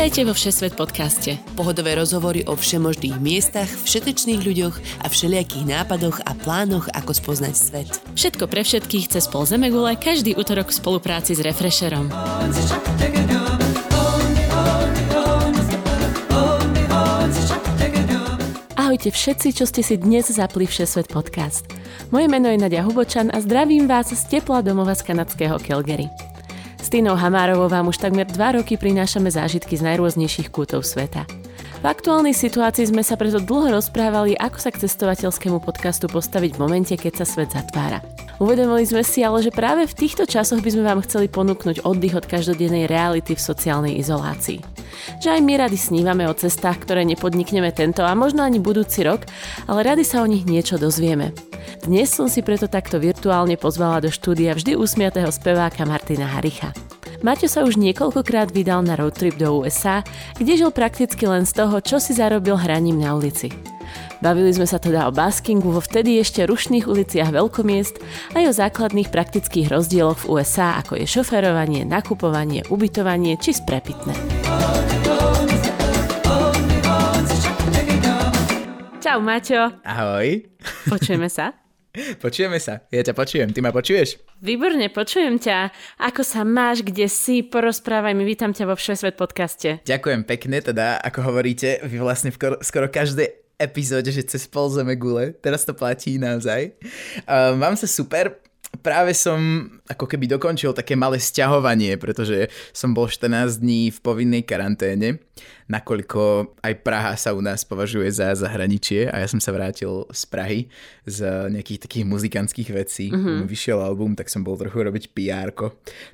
Vítajte vo Všesvet podcaste. Pohodové rozhovory o všemožných miestach, všetečných ľuďoch a všelijakých nápadoch a plánoch, ako spoznať svet. Všetko pre všetkých cez pol Zemegule každý útorok v spolupráci s Refresherom. Ahojte všetci, čo ste si dnes zapli Všesvet podcast. Moje meno je Nadia Hubočan a zdravím vás z tepla domova z kanadského Calgary. S Týnou Hamárovou vám už takmer dva roky prinášame zážitky z najrôznejších kútov sveta. V aktuálnej situácii sme sa preto dlho rozprávali, ako sa k cestovateľskému podcastu postaviť v momente, keď sa svet zatvára. Uvedomili sme si ale, že práve v týchto časoch by sme vám chceli ponúknuť oddych od každodennej reality v sociálnej izolácii. Že aj my rady snívame o cestách, ktoré nepodnikneme tento a možno ani budúci rok, ale rady sa o nich niečo dozvieme. Dnes som si preto takto virtuálne pozvala do štúdia vždy usmiatého speváka Martina Haricha. Maťo sa už niekoľkokrát vydal na roadtrip do USA, kde žil prakticky len z toho, čo si zarobil hraním na ulici. Bavili sme sa teda o baskingu vo vtedy ešte rušných uliciach veľkomiest aj o základných praktických rozdieloch v USA, ako je šoferovanie, nakupovanie, ubytovanie či sprepitné. Čau Maťo. Ahoj. Počujeme sa? Počujeme sa. Ja ťa počujem. Ty ma počuješ? Výborne, počujem ťa. Ako sa máš, kde si? Porozprávaj mi, vítam ťa vo Všesvet podcaste. Ďakujem pekne, teda ako hovoríte, vy vlastne v skoro každej epizóde, že cez pol zeme gule. Teraz to platí naozaj. Uh, mám sa super. Práve som ako keby dokončil také malé sťahovanie, pretože som bol 14 dní v povinnej karanténe nakoľko aj Praha sa u nás považuje za zahraničie a ja som sa vrátil z Prahy z nejakých takých muzikantských vecí. Mm-hmm. Vyšiel album, tak som bol trochu robiť pr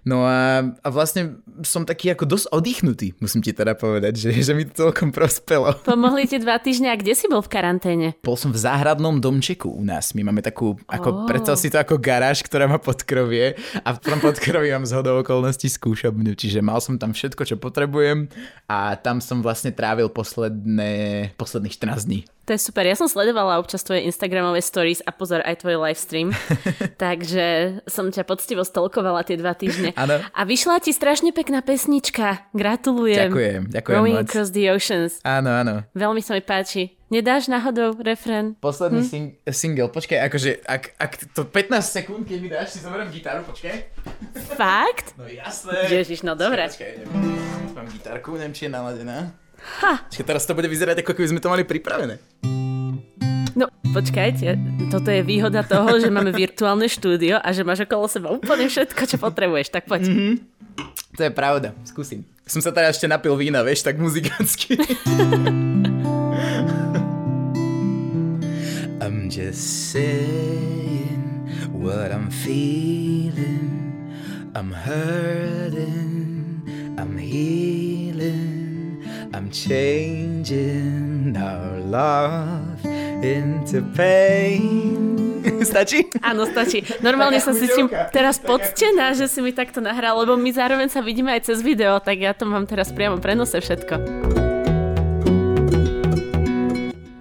No a, a vlastne som taký ako dosť oddychnutý, musím ti teda povedať, že, že mi to celkom prospelo. Pomohli ti dva týždňa kde si bol v karanténe? Bol som v záhradnom domčeku u nás. My máme takú, ako oh. predstav si to ako garáž, ktorá má podkrovie a v tom podkroví mám zhodou okolností skúšobňu, čiže mal som tam všetko, čo potrebujem a tam som vlastne trávil posledné, posledných 14 dní. To je super. Ja som sledovala občas tvoje Instagramové stories a pozor aj tvoj live stream. Takže som ťa poctivo stolkovala tie dva týždne. Ano. A vyšla ti strašne pekná pesnička. Gratulujem. Ďakujem, ďakujem Going moc. Across the Oceans. Áno, áno. Veľmi sa mi páči. Nedáš náhodou refren? Posledný hm? sing- single, počkaj, akože, ak, ak to 15 sekúnd, keď mi dáš, si zoberiem gitaru, počkaj. Fakt? No jasné. Ježiš, no dobre. Počkaj, počkaj mám gitarku, neviem, či je naladená. Ha. Čiže teraz to bude vyzerať, ako keby sme to mali pripravené. No, počkajte, toto je výhoda toho, že máme virtuálne štúdio a že máš okolo seba úplne všetko, čo potrebuješ, tak poď. Mm-hmm. To je pravda, skúsim. Som sa teda ešte napil vína, vieš, tak muzikánsky. I'm just saying what I'm feeling. I'm hurting, I'm healing. I'm changing our love into pain. Stačí? Áno, stačí. Normálne sa cítim teraz poctená, že si mi takto nahral, lebo my zároveň sa vidíme aj cez video, tak ja to mám teraz priamo prenose všetko.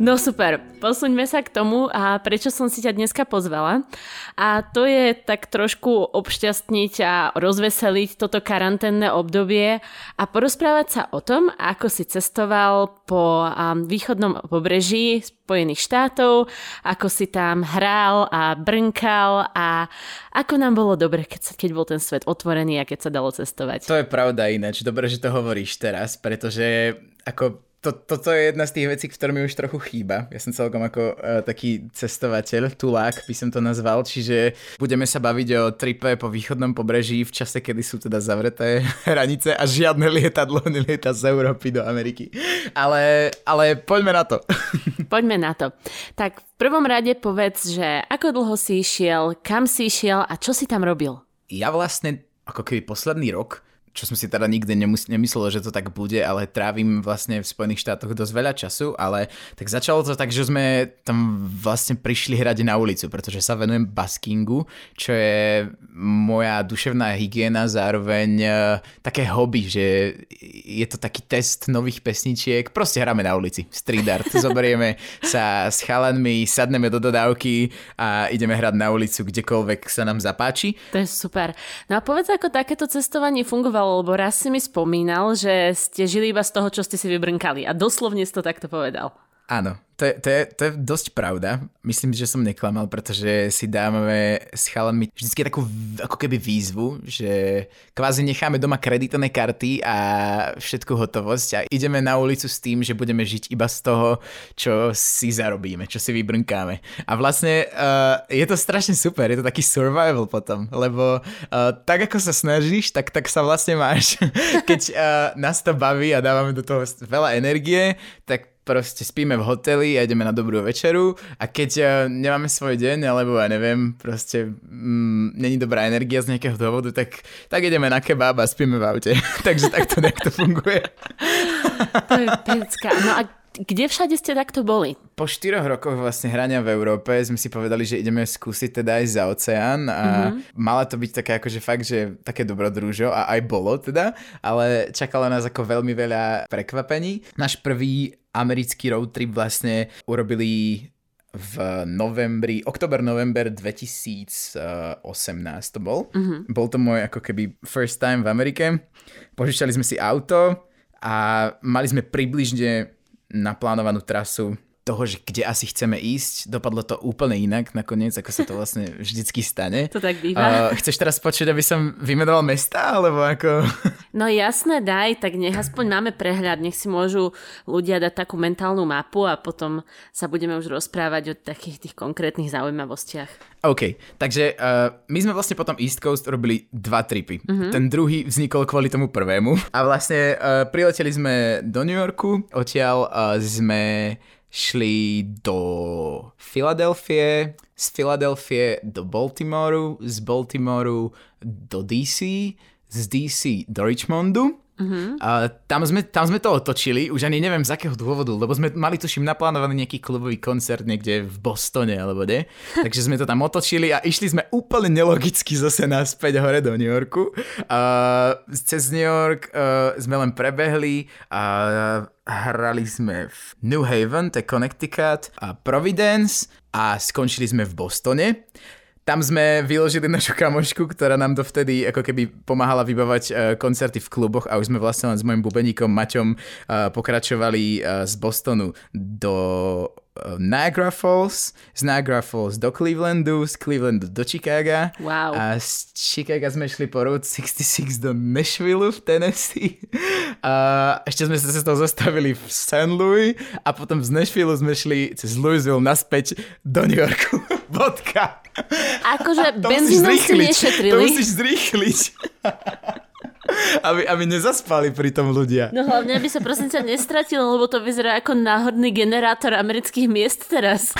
No super, posuňme sa k tomu a prečo som si ťa dneska pozvala. A to je tak trošku obšťastniť a rozveseliť toto karanténne obdobie a porozprávať sa o tom, ako si cestoval po východnom pobreží Spojených štátov, ako si tam hral a brnkal a ako nám bolo dobre, keď, sa, keď bol ten svet otvorený a keď sa dalo cestovať. To je pravda ináč, dobre, že to hovoríš teraz, pretože ako to, toto je jedna z tých vecí, ktoré mi už trochu chýba. Ja som celkom ako uh, taký cestovateľ, tulák by som to nazval, čiže budeme sa baviť o tripe po východnom pobreží v čase, kedy sú teda zavreté hranice a žiadne lietadlo nelieta z Európy do Ameriky. Ale, ale poďme na to. Poďme na to. Tak v prvom rade povedz, že ako dlho si išiel, kam si išiel a čo si tam robil? Ja vlastne ako keby posledný rok čo som si teda nikdy nemus- nemyslel, že to tak bude, ale trávim vlastne v Spojených štátoch dosť veľa času, ale tak začalo to tak, že sme tam vlastne prišli hrať na ulicu, pretože sa venujem baskingu, čo je moja duševná hygiena, zároveň uh, také hobby, že je to taký test nových pesničiek, proste hráme na ulici, street art, zoberieme sa s chalanmi, sadneme do dodávky a ideme hrať na ulicu kdekoľvek sa nám zapáči. To je super. No a povedz, ako takéto cestovanie fungovalo počúval, lebo raz si mi spomínal, že ste žili iba z toho, čo ste si vybrnkali. A doslovne si to takto povedal. Áno, to je, to, je, to je dosť pravda. Myslím, že som neklamal, pretože si dávame s chalanmi vždy takú ako keby výzvu, že kvázi necháme doma kreditné karty a všetku hotovosť a ideme na ulicu s tým, že budeme žiť iba z toho, čo si zarobíme, čo si vybrnkáme. A vlastne uh, je to strašne super, je to taký survival potom, lebo uh, tak ako sa snažíš, tak, tak sa vlastne máš. Keď uh, nás to baví a dávame do toho veľa energie, tak proste spíme v hoteli a ideme na dobrú večeru a keď uh, nemáme svoj deň, alebo ja neviem, proste mm, není dobrá energia z nejakého dôvodu, tak, tak ideme na kebab a spíme v aute. Takže takto nejak to funguje. to je pecka. No a kde všade ste takto boli? Po štyroch rokoch vlastne hrania v Európe sme si povedali, že ideme skúsiť teda aj za oceán a mm-hmm. mala to byť také akože fakt, že také dobrodružo a aj bolo teda, ale čakalo nás ako veľmi veľa prekvapení. Náš prvý americký road trip vlastne urobili v novembri, oktober-november 2018 to bol. Mm-hmm. Bol to môj ako keby first time v Amerike. Požičali sme si auto a mali sme približne naplánovanú trasu toho, že kde asi chceme ísť. Dopadlo to úplne inak nakoniec, ako sa to vlastne vždycky stane. To tak býva. Uh, chceš teraz počuť, aby som vymenoval mesta, alebo ako... No jasné, daj, tak nech aspoň máme prehľad, nech si môžu ľudia dať takú mentálnu mapu a potom sa budeme už rozprávať o takých tých konkrétnych zaujímavostiach. OK, takže uh, my sme vlastne potom East Coast robili dva tripy. Uh-huh. Ten druhý vznikol kvôli tomu prvému. A vlastne uh, prileteli sme do New Yorku, odtiaľ uh, sme šli do Filadelfie, z Filadelfie do Baltimoru, z Baltimoru do DC, z DC do Richmondu Uh-huh. A tam sme, tam sme to otočili, už ani neviem z akého dôvodu, lebo sme mali tuším naplánovaný nejaký klubový koncert niekde v Bostone, alebo ne? Takže sme to tam otočili a išli sme úplne nelogicky zase naspäť hore do New Yorku. A cez New York uh, sme len prebehli a hrali sme v New Haven, to je Connecticut, a Providence a skončili sme v Bostone tam sme vyložili našu kamošku, ktorá nám dovtedy ako keby pomáhala vybavať uh, koncerty v kluboch a už sme vlastne len s mojim bubeníkom Maťom uh, pokračovali uh, z Bostonu do Niagara Falls, z Niagara Falls do Clevelandu, z Clevelandu do Chicaga. Wow. A z Chicaga sme šli po Road 66 do Nashville v Tennessee. A ešte sme sa z toho zastavili v St. Louis a potom z Nashville sme šli cez Louisville naspäť do New Yorku. Bodka. Akože benzínom ste nešetrili. To musíš zrýchliť. aby, aby nezaspali pri tom ľudia. No hlavne, aby sa prosím ťa nestratilo, lebo to vyzerá ako náhodný generátor amerických miest teraz.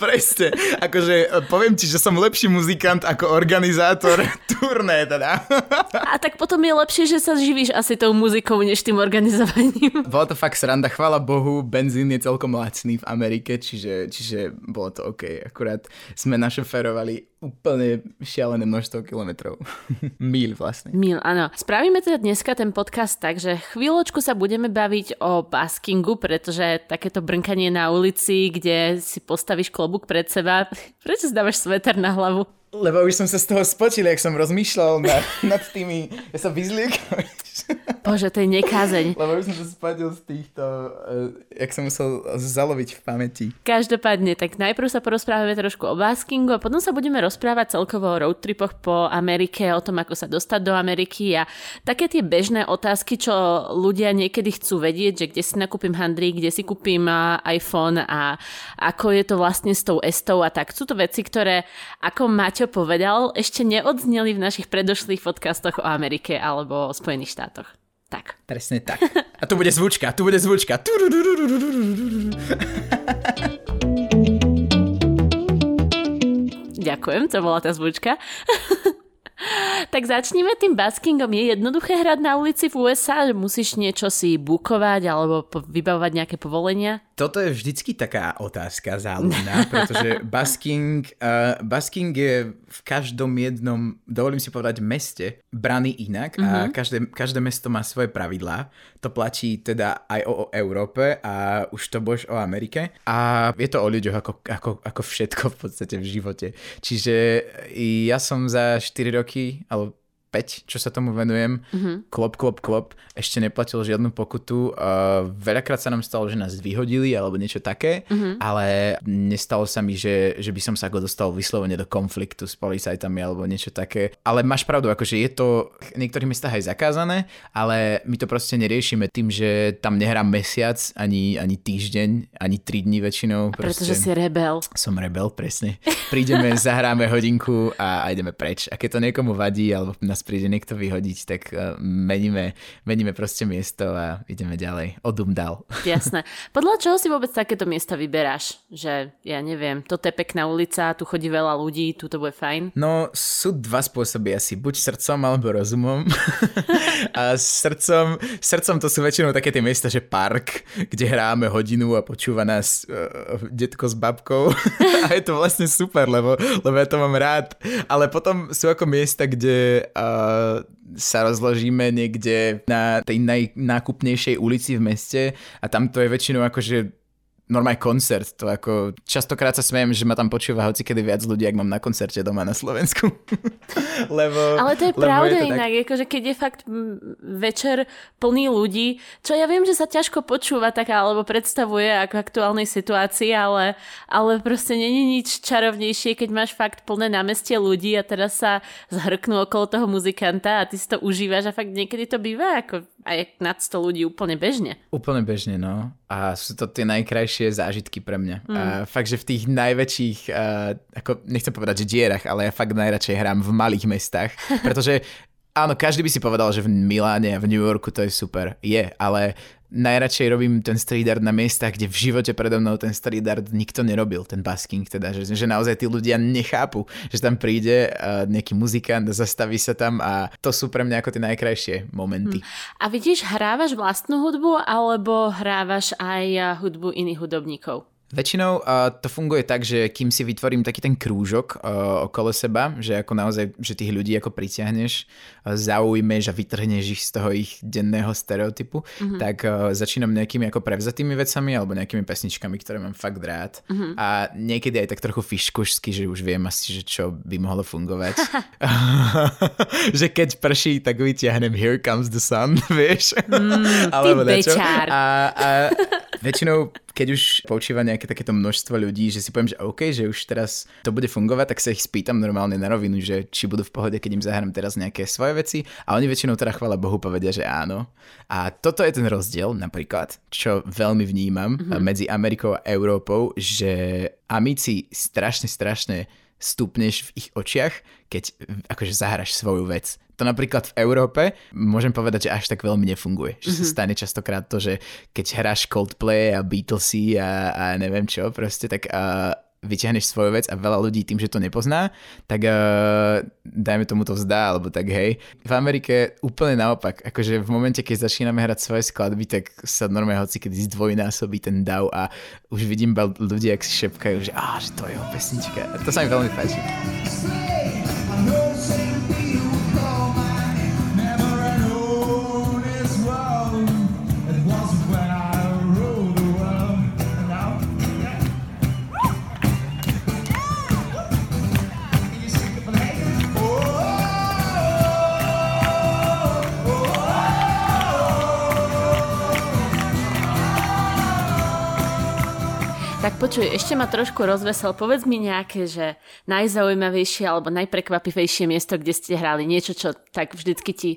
Presne. Akože e, poviem ti, že som lepší muzikant ako organizátor turné teda. A tak potom je lepšie, že sa živíš asi tou muzikou, než tým organizovaním. Bolo to fakt sranda. Chvála Bohu, benzín je celkom lacný v Amerike, čiže, čiže bolo to OK. Akurát sme našoferovali úplne šialené množstvo kilometrov. Míl vlastne. Míl, áno. Spravíme teda dneska ten podcast tak, že chvíľočku sa budeme baviť o baskingu, pretože takéto brnkanie na ulici, kde si postavíš klobúk pred seba, prečo si dávaš sveter na hlavu? Lebo už som sa z toho spočil, jak som rozmýšľal nad, nad tými, ja sa vyzliekam. Bože, to je nekázeň. Lebo už som sa spadil z týchto, uh, jak som musel zaloviť v pamäti. Každopádne, tak najprv sa porozprávame trošku o baskingu a potom sa budeme rozprávať celkovo o roadtripoch po Amerike, o tom, ako sa dostať do Ameriky a také tie bežné otázky, čo ľudia niekedy chcú vedieť, že kde si nakúpim handrík, kde si kúpim iPhone a ako je to vlastne s tou estou a tak. Sú to veci, ktoré, ako Maťo povedal, ešte neodzneli v našich predošlých podcastoch o Amerike alebo o Spojených štátoch. Tak. Presne tak. A tu bude zvučka, tu bude zvučka. Ďakujem, to bola tá zvučka. tak začneme tým baskingom. Je jednoduché hrať na ulici v USA? Musíš niečo si bukovať alebo vybavovať nejaké povolenia? Toto je vždycky taká otázka záľudná, pretože basking, uh, basking je v každom jednom, dovolím si povedať, meste braný inak mm-hmm. a mhm. každé, každé mesto má svoje pravidlá. To platí teda aj o, o Európe a už to bož o Amerike. A je to o ľuďoch ako, ako, ako všetko v podstate v živote. Čiže ja som za 4 roky, alebo čo sa tomu venujem. Mm-hmm. Klop, klop, klop. Ešte neplatil žiadnu pokutu. Uh, veľakrát sa nám stalo, že nás vyhodili alebo niečo také, mm-hmm. ale nestalo sa mi, že, že by som sa ako dostal vyslovene do konfliktu s policajtami alebo niečo také. Ale máš pravdu, akože je to v niektorých mestách aj zakázané, ale my to proste neriešime tým, že tam nehrám mesiac, ani, ani týždeň, ani tri dní väčšinou. Pretože si rebel. Som rebel, presne. Prídeme, zahráme hodinku a, a ideme preč. A keď to niekomu vadí alebo nás nás príde niekto vyhodiť, tak uh, meníme, meníme proste miesto a ideme ďalej. Odum dal. Jasné. Podľa čoho si vôbec takéto miesta vyberáš? Že ja neviem, toto je pekná ulica, tu chodí veľa ľudí, tu to bude fajn? No, sú dva spôsoby asi. Buď srdcom alebo rozumom. a srdcom, srdcom to sú väčšinou také tie miesta, že park, kde hráme hodinu a počúva nás uh, detko s babkou. a je to vlastne super, lebo, lebo ja to mám rád. Ale potom sú ako miesta, kde uh, sa rozložíme niekde na tej najnákupnejšej ulici v meste a tam to je väčšinou akože normálny koncert, to ako častokrát sa smejem, že ma tam počúva hoci kedy viac ľudí, ak mám na koncerte doma na Slovensku. lebo, Ale to je pravda je to inak, tak... akože keď je fakt večer plný ľudí, čo ja viem, že sa ťažko počúva taká, alebo predstavuje ako aktuálnej situácii, ale, ale proste není nič čarovnejšie, keď máš fakt plné námestie ľudí a teraz sa zhrknú okolo toho muzikanta a ty si to užívaš a fakt niekedy to býva ako aj nad 100 ľudí úplne bežne. Úplne bežne, no. A sú to tie najkrajšie zážitky pre mňa. Mm. A fakt, že v tých najväčších, uh, ako nechcem povedať, že dierach, ale ja fakt najradšej hrám v malých mestách, pretože áno, každý by si povedal, že v Miláne a v New Yorku to je super. Je, ale najradšej robím ten street art na miestach, kde v živote predo mnou ten street art nikto nerobil, ten basking teda, že, že naozaj tí ľudia nechápu, že tam príde uh, nejaký muzikant, zastaví sa tam a to sú pre mňa ako tie najkrajšie momenty. Hmm. A vidíš, hrávaš vlastnú hudbu alebo hrávaš aj hudbu iných hudobníkov? Väčšinou uh, to funguje tak, že kým si vytvorím taký ten krúžok uh, okolo seba, že ako naozaj, že tých ľudí ako pritiahneš, uh, zaujmeš a vytrhneš ich z toho ich denného stereotypu, mm-hmm. tak uh, začínam nejakými ako prevzatými vecami alebo nejakými pesničkami, ktoré mám fakt rád. Mm-hmm. A niekedy aj tak trochu fiškušsky, že už viem asi, že čo by mohlo fungovať. že keď prší, tak vyťahnem Here Comes the Sun, vieš? Mm, alebo ty A, a väčšinou keď už počíva nejaké takéto množstvo ľudí, že si poviem, že OK, že už teraz to bude fungovať, tak sa ich spýtam normálne na rovinu, že či budú v pohode, keď im zahrám teraz nejaké svoje veci a oni väčšinou teda chvála Bohu povedia, že áno. A toto je ten rozdiel napríklad, čo veľmi vnímam mm-hmm. medzi Amerikou a Európou, že amici strašne, strašne stupneš v ich očiach, keď akože zahraš svoju vec to napríklad v Európe môžem povedať, že až tak veľmi nefunguje. Že mm-hmm. sa mhm. stane častokrát to, že keď hráš Coldplay a Beatlesy a, a neviem čo proste, tak uh, vyťahneš svoju vec a veľa ľudí tým, že to nepozná, tak uh, dajme tomu to vzdá, alebo tak hej. V Amerike úplne naopak, akože v momente, keď začíname hrať svoje skladby, tak sa normálne hoci kedy zdvojnásobí ten dav a už vidím ľudia, ak si šepkajú, že, á, že to je jeho pesnička. To sa mi veľmi páči. Počuj, ešte ma trošku rozvesel. Povedz mi nejaké, že najzaujímavejšie alebo najprekvapivejšie miesto, kde ste hrali. Niečo, čo tak vždycky ti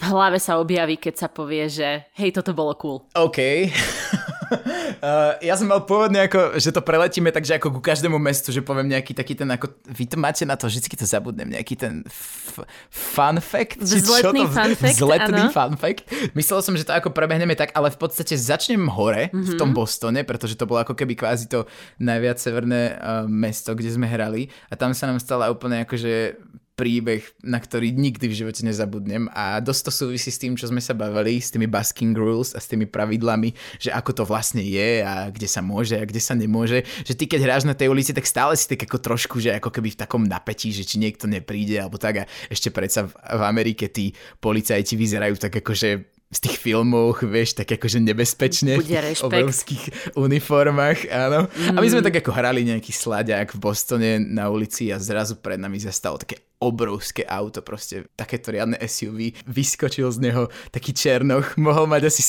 v hlave sa objaví, keď sa povie, že hej, toto bolo cool. OK. Uh, ja som mal pôvodne ako, že to preletíme takže ako ku každému mestu, že poviem nejaký taký ten ako, vy to máte na to, vždycky to zabudnem, nejaký ten f- fun fact? Vzletný fun fact, Vzletný ano. fun fact. Myslel som, že to ako prebehneme tak, ale v podstate začnem hore mm-hmm. v tom mhm. Bostone, pretože to bolo ako keby kvázi to najviac severné uh, mesto, kde sme hrali a tam sa nám stala úplne akože príbeh, na ktorý nikdy v živote nezabudnem. A dosť to súvisí s tým, čo sme sa bavili, s tými basking rules a s tými pravidlami, že ako to vlastne je a kde sa môže a kde sa nemôže, že ty keď hráš na tej ulici, tak stále si tak ako trošku, že ako keby v takom napätí, že či niekto nepríde alebo tak. A ešte predsa v, Amerike tí policajti vyzerajú tak ako, že z tých filmov, vieš, tak akože nebezpečne. Bude v rešpekt. obrovských uniformách, áno. Mm. A my sme tak ako hrali nejaký slaďák v Bostone na ulici a zrazu pred nami zastalo také obrovské auto, proste takéto riadne SUV, vyskočil z neho taký černoch, mohol mať asi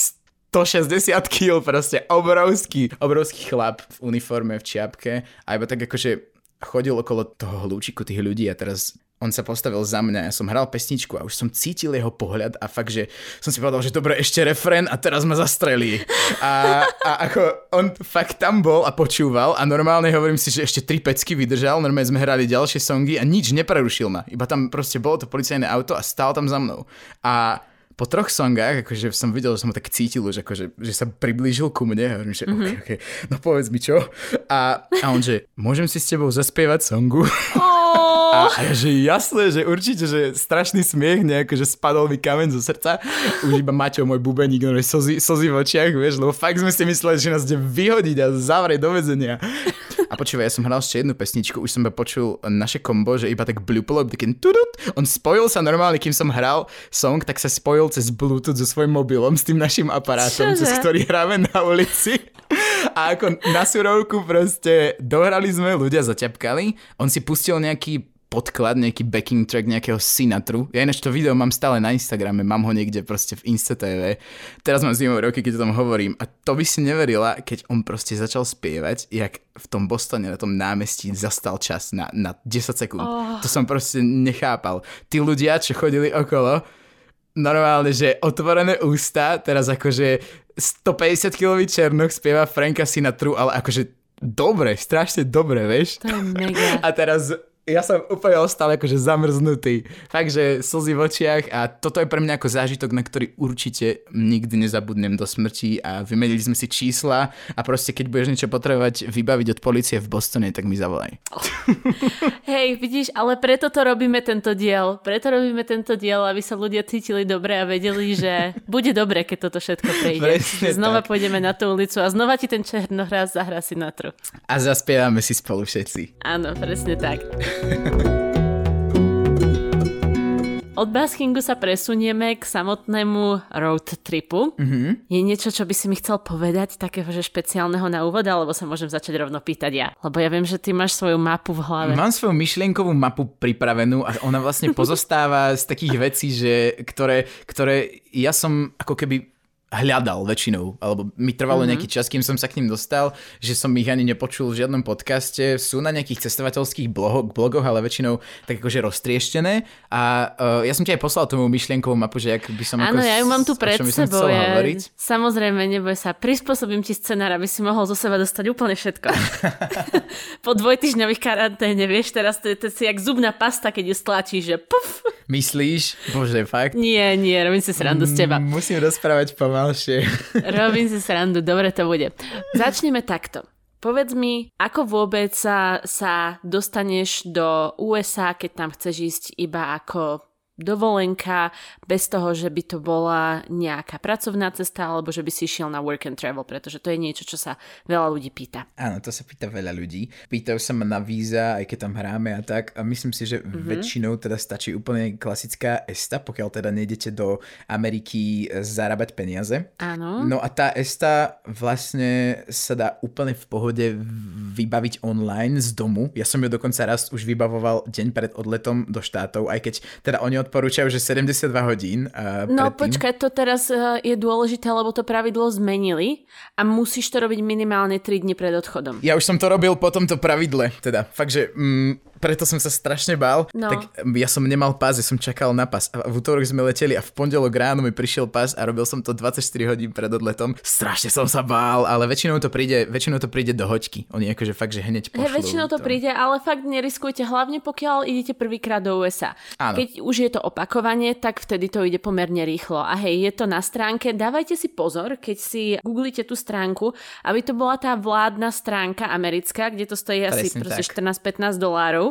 160 kg, proste obrovský, obrovský chlap v uniforme, v čiapke a iba tak akože chodil okolo toho hlúčiku tých ľudí a teraz on sa postavil za mňa, ja som hral pesničku a už som cítil jeho pohľad a fakt, že som si povedal, že dobre, ešte refrén a teraz ma zastrelí. A, a ako on fakt tam bol a počúval a normálne hovorím si, že ešte tri pecky vydržal, normálne sme hrali ďalšie songy a nič neprerušil ma. Iba tam proste bolo to policajné auto a stál tam za mnou. A po troch songách, akože som videl, že som ho tak cítil už, akože, že sa priblížil ku mne a hovorím, že mm-hmm. okay, okay, no povedz mi čo. A, a on, že môžem si s tebou zaspievať songu? A, a ja, že jasné, že určite, že strašný smiech, nejako, že spadol mi kameň zo srdca. Už iba Maťo, môj bubeník, no, slzy, slzy v očiach, vieš, lebo fakt sme si mysleli, že nás ide vyhodiť a zavrieť do vezenia. Počúvaj, ja som hral ešte jednu pesničku, už som počul naše kombo, že iba tak blúpolo, taký tudut. On spojil sa normálne, kým som hral song, tak sa spojil cez Bluetooth so svojím mobilom, s tým našim aparátom, Čože? cez ktorý hráme na ulici. A ako na surovku proste dohrali sme, ľudia zaťapkali, on si pustil nejaký podklad, nejaký backing track nejakého Sinatru. Ja ináč to video mám stále na Instagrame, mám ho niekde proste v InstaTV. Teraz mám zimové roky, keď o tom hovorím. A to by si neverila, keď on proste začal spievať, jak v tom Bostone, na tom námestí zastal čas na, na 10 sekúnd. Oh. To som proste nechápal. Tí ľudia, čo chodili okolo, normálne, že otvorené ústa, teraz akože 150 kilový černoch spieva Franka Sinatru, ale akože dobre, strašne dobre, vieš? To je mega. A teraz ja som úplne ostal akože zamrznutý. Fakt, že slzy v očiach a toto je pre mňa ako zážitok, na ktorý určite nikdy nezabudnem do smrti a vymenili sme si čísla a proste keď budeš niečo potrebovať vybaviť od policie v Bostone, tak mi zavolaj. Hej, vidíš, ale preto to robíme tento diel. Preto robíme tento diel, aby sa ľudia cítili dobre a vedeli, že bude dobre, keď toto všetko prejde. Presne znova tak. pôjdeme na tú ulicu a znova ti ten černohraz zahrá si na tru. A zaspievame si spolu všetci. Áno, presne tak. Od baskingu sa presunieme k samotnému road tripu. Mm-hmm. Je niečo, čo by si mi chcel povedať, takého, že špeciálneho na úvod, alebo sa môžem začať rovno pýtať ja? Lebo ja viem, že ty máš svoju mapu v hlave. Mám svoju myšlienkovú mapu pripravenú a ona vlastne pozostáva z takých vecí, že, ktoré, ktoré ja som ako keby hľadal väčšinou, alebo mi trvalo mm-hmm. nejaký čas, kým som sa k ním dostal, že som ich ani nepočul v žiadnom podcaste, sú na nejakých cestovateľských blogoch, blogoch ale väčšinou tak akože roztrieštené a uh, ja som ti aj poslal tomu myšlienkovú mapu, že ak by som Áno, ako, ja ju mám tu pred sebou. Ja, hovoriť. samozrejme, neboj sa, prispôsobím ti scenár, aby si mohol zo seba dostať úplne všetko. po dvojtyžňových karanténe, vieš, teraz to je, to si jak zubná pasta, keď ju stlačíš, že puf. Myslíš? Bože, fakt? Nie, nie, robím si srandu z teba. Mm, Musím rozprávať pomalšie. Robím si srandu, dobre to bude. Začneme takto. Povedz mi, ako vôbec sa, sa dostaneš do USA, keď tam chceš ísť iba ako dovolenka, bez toho, že by to bola nejaká pracovná cesta, alebo že by si išiel na work and travel, pretože to je niečo, čo sa veľa ľudí pýta. Áno, to sa pýta veľa ľudí. Pýtajú sa ma na víza, aj keď tam hráme a tak. A myslím si, že Mhm. mm-hmm. väčšinou teda stačí úplne klasická ESTA, pokiaľ teda nejdete do Ameriky e, zarábať peniaze. Áno. No a tá ESTA vlastne sa dá úplne v pohode vybaviť online z domu. Ja som ju dokonca raz už vybavoval deň pred odletom do štátov, aj keď teda oni odporúčajú, že 72 hodín. Uh, No predtým. počkaj, to teraz eh, je dôležité, lebo to pravidlo zmenili a musíš to robiť minimálne 3 dni pred odchodom. Ja už som to robil po tomto pravidle, teda fakt, že mm, preto som sa strašne bál, No. tak mm, ja som nemal pás, ja som čakal na pás a v útorok sme leteli a v pondelok ráno mi prišiel pás a robil som to 24 hodín pred odletom. Strašne som sa bál, ale väčšinou to príde, väčšinou to príde do hoďky. Oni akože fakt, že hneď pošlú. Hej, väčšinou to príde, ale fakt neriskujte, hlavne pokiaľ idete prvýkrát do USA. Áno. Keď už je to opakovanie, tak vtedy to ide pomerne rýchlo. A hej, je to na stránke, dávajte si pozor, keď si googlite tú stránku, aby to bola tá vládna stránka americká, kde to stojí asi Presne proste tak. 14-15 dolárov.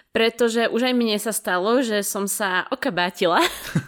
pretože už aj mne sa stalo, že som sa okabátila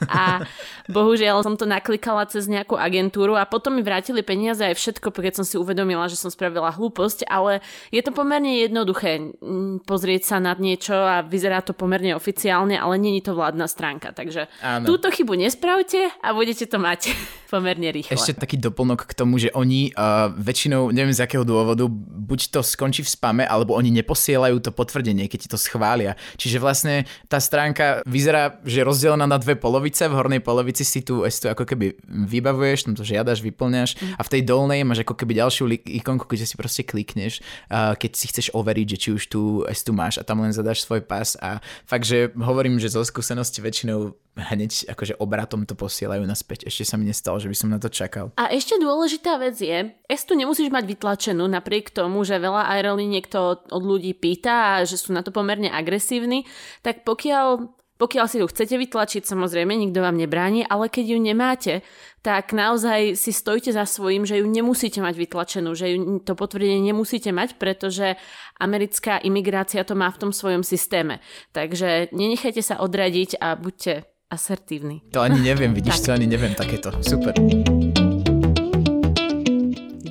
a bohužiaľ som to naklikala cez nejakú agentúru a potom mi vrátili peniaze aj všetko, keď som si uvedomila, že som spravila hlúposť, ale je to pomerne jednoduché pozrieť sa na niečo a vyzerá to pomerne oficiálne, ale není to vládna stránka, takže Áno. túto chybu nespravte a budete to mať pomerne rýchlo. Ešte taký doplnok k tomu, že oni uh, väčšinou, neviem z akého dôvodu, buď to skončí v spame, alebo oni neposielajú to potvrdenie, keď ti to schvália Čiže vlastne tá stránka vyzerá, že je rozdelená na dve polovice. V hornej polovici si tu tu ako keby vybavuješ, tam to žiadaš, vyplňaš a v tej dolnej máš ako keby ďalšiu ikonku, kde si proste klikneš, keď si chceš overiť, že či už tu tu máš a tam len zadáš svoj pas a fakt, že hovorím, že zo skúsenosti väčšinou hneď akože obratom to posielajú naspäť. Ešte sa mi nestalo, že by som na to čakal. A ešte dôležitá vec je, tu nemusíš mať vytlačenú napriek tomu, že veľa aerolíniek to od ľudí pýta a že sú na to pomerne agresívni, tak pokiaľ pokiaľ si ju chcete vytlačiť, samozrejme, nikto vám nebráni, ale keď ju nemáte, tak naozaj si stojte za svojím, že ju nemusíte mať vytlačenú, že ju, to potvrdenie nemusíte mať, pretože americká imigrácia to má v tom svojom systéme. Takže nenechajte sa odradiť a buďte asertívny. To ani neviem, vidíš, to ani neviem takéto. Super.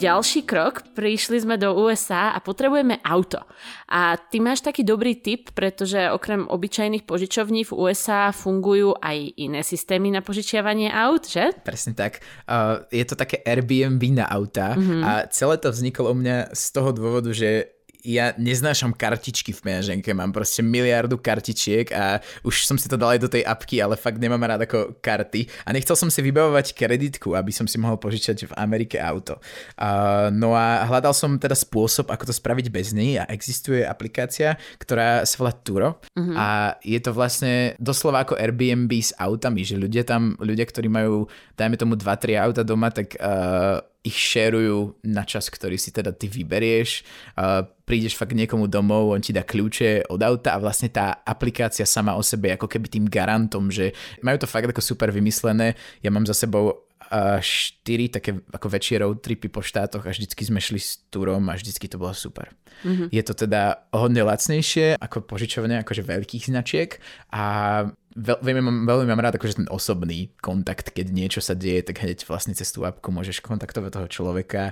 Ďalší krok, prišli sme do USA a potrebujeme auto. A ty máš taký dobrý tip, pretože okrem obyčajných požičovní v USA fungujú aj iné systémy na požičiavanie aut, že? Presne tak. Uh, je to také Airbnb na auta mm-hmm. a celé to vzniklo u mňa z toho dôvodu, že ja neznášam kartičky v peňaženke, mám proste miliardu kartičiek a už som si to dal aj do tej apky, ale fakt nemám rád ako karty a nechcel som si vybavovať kreditku, aby som si mohol požičať v Amerike auto. Uh, no a hľadal som teda spôsob, ako to spraviť bez nej a existuje aplikácia, ktorá sa volá Turo uh-huh. a je to vlastne doslova ako Airbnb s autami, že ľudia tam, ľudia, ktorí majú, dajme tomu 2-3 auta doma, tak uh, ich šerujú na čas, ktorý si teda ty vyberieš. Uh, prídeš fakt niekomu domov, on ti dá kľúče od auta a vlastne tá aplikácia sama o sebe ako keby tým garantom, že majú to fakt ako super vymyslené. Ja mám za sebou uh, 4 také ako väčšie road tripy po štátoch a vždycky sme šli s túrom a vždycky to bolo super. Mm-hmm. Je to teda hodne lacnejšie ako požičovanie akože veľkých značiek a veľ, veľmi, mám, veľmi mám rád akože ten osobný kontakt, keď niečo sa deje, tak hneď vlastne cez tú apku môžeš kontaktovať toho človeka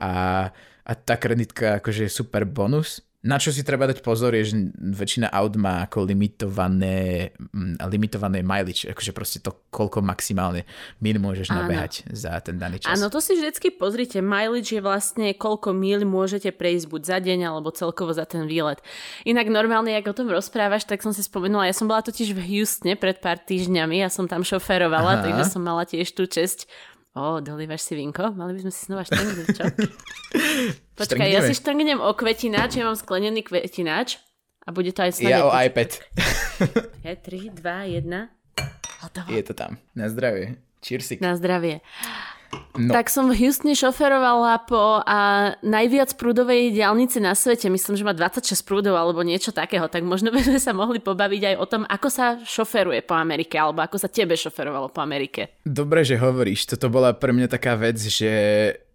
a, a tá kreditka akože je super bonus na čo si treba dať pozor je, že väčšina aut má ako limitované, mm, limitované mileage, akože proste to, koľko maximálne mil môžeš Áno. nabehať za ten daný čas. Áno, to si vždycky pozrite. Mileage je vlastne koľko mil môžete prejsť buď za deň, alebo celkovo za ten výlet. Inak normálne, ak o tom rozprávaš, tak som si spomenula, ja som bola totiž v Houstone pred pár týždňami, ja som tam šoferovala, Aha. takže som mala tiež tú česť O, dolívaš si vinko? Mali by sme si znova štrngnúť, čo? Počkaj, ja si štrngnem o kvetináč, ja mám sklenený kvetináč a bude to aj snadne. Ja o iPad. Je, 3, 2, 1. Hotovo. Je to tam. Na zdravie. Cheersik. Na zdravie. No. Tak som v Houstone šoferovala po a najviac prúdovej diálnici na svete. Myslím, že má 26 prúdov alebo niečo takého. Tak možno by sme sa mohli pobaviť aj o tom, ako sa šoferuje po Amerike alebo ako sa tebe šoferovalo po Amerike. Dobre, že hovoríš. Toto bola pre mňa taká vec, že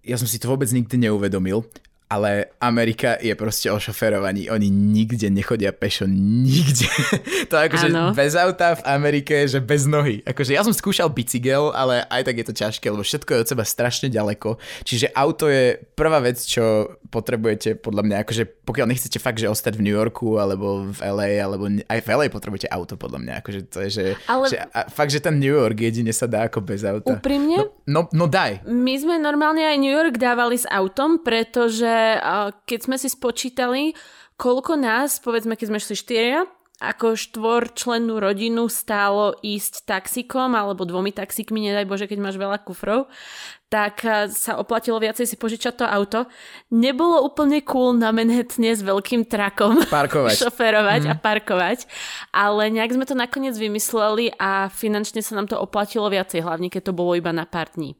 ja som si to vôbec nikdy neuvedomil ale Amerika je proste o šoferovaní. Oni nikde nechodia pešo, nikde. to akože ano. bez auta v Amerike, že bez nohy. Akože ja som skúšal bicykel, ale aj tak je to ťažké, lebo všetko je od seba strašne ďaleko. Čiže auto je prvá vec, čo potrebujete podľa mňa, akože pokiaľ nechcete fakt, že ostať v New Yorku alebo v LA, alebo aj v LA potrebujete auto podľa mňa. Akože to je, že, ale... že a, fakt, že ten New York jedine sa dá ako bez auta. Úprimne? No, no, no daj. My sme normálne aj New York dávali s autom, pretože keď sme si spočítali, koľko nás, povedzme, keď sme šli štyria, ako štvorčlennú rodinu stálo ísť taxikom alebo dvomi taxikmi, nedaj Bože, keď máš veľa kufrov, tak sa oplatilo viacej si požičať to auto. Nebolo úplne cool na Manhattane s veľkým trakom parkovať. šoferovať mm. a parkovať, ale nejak sme to nakoniec vymysleli a finančne sa nám to oplatilo viacej, hlavne keď to bolo iba na pár dní.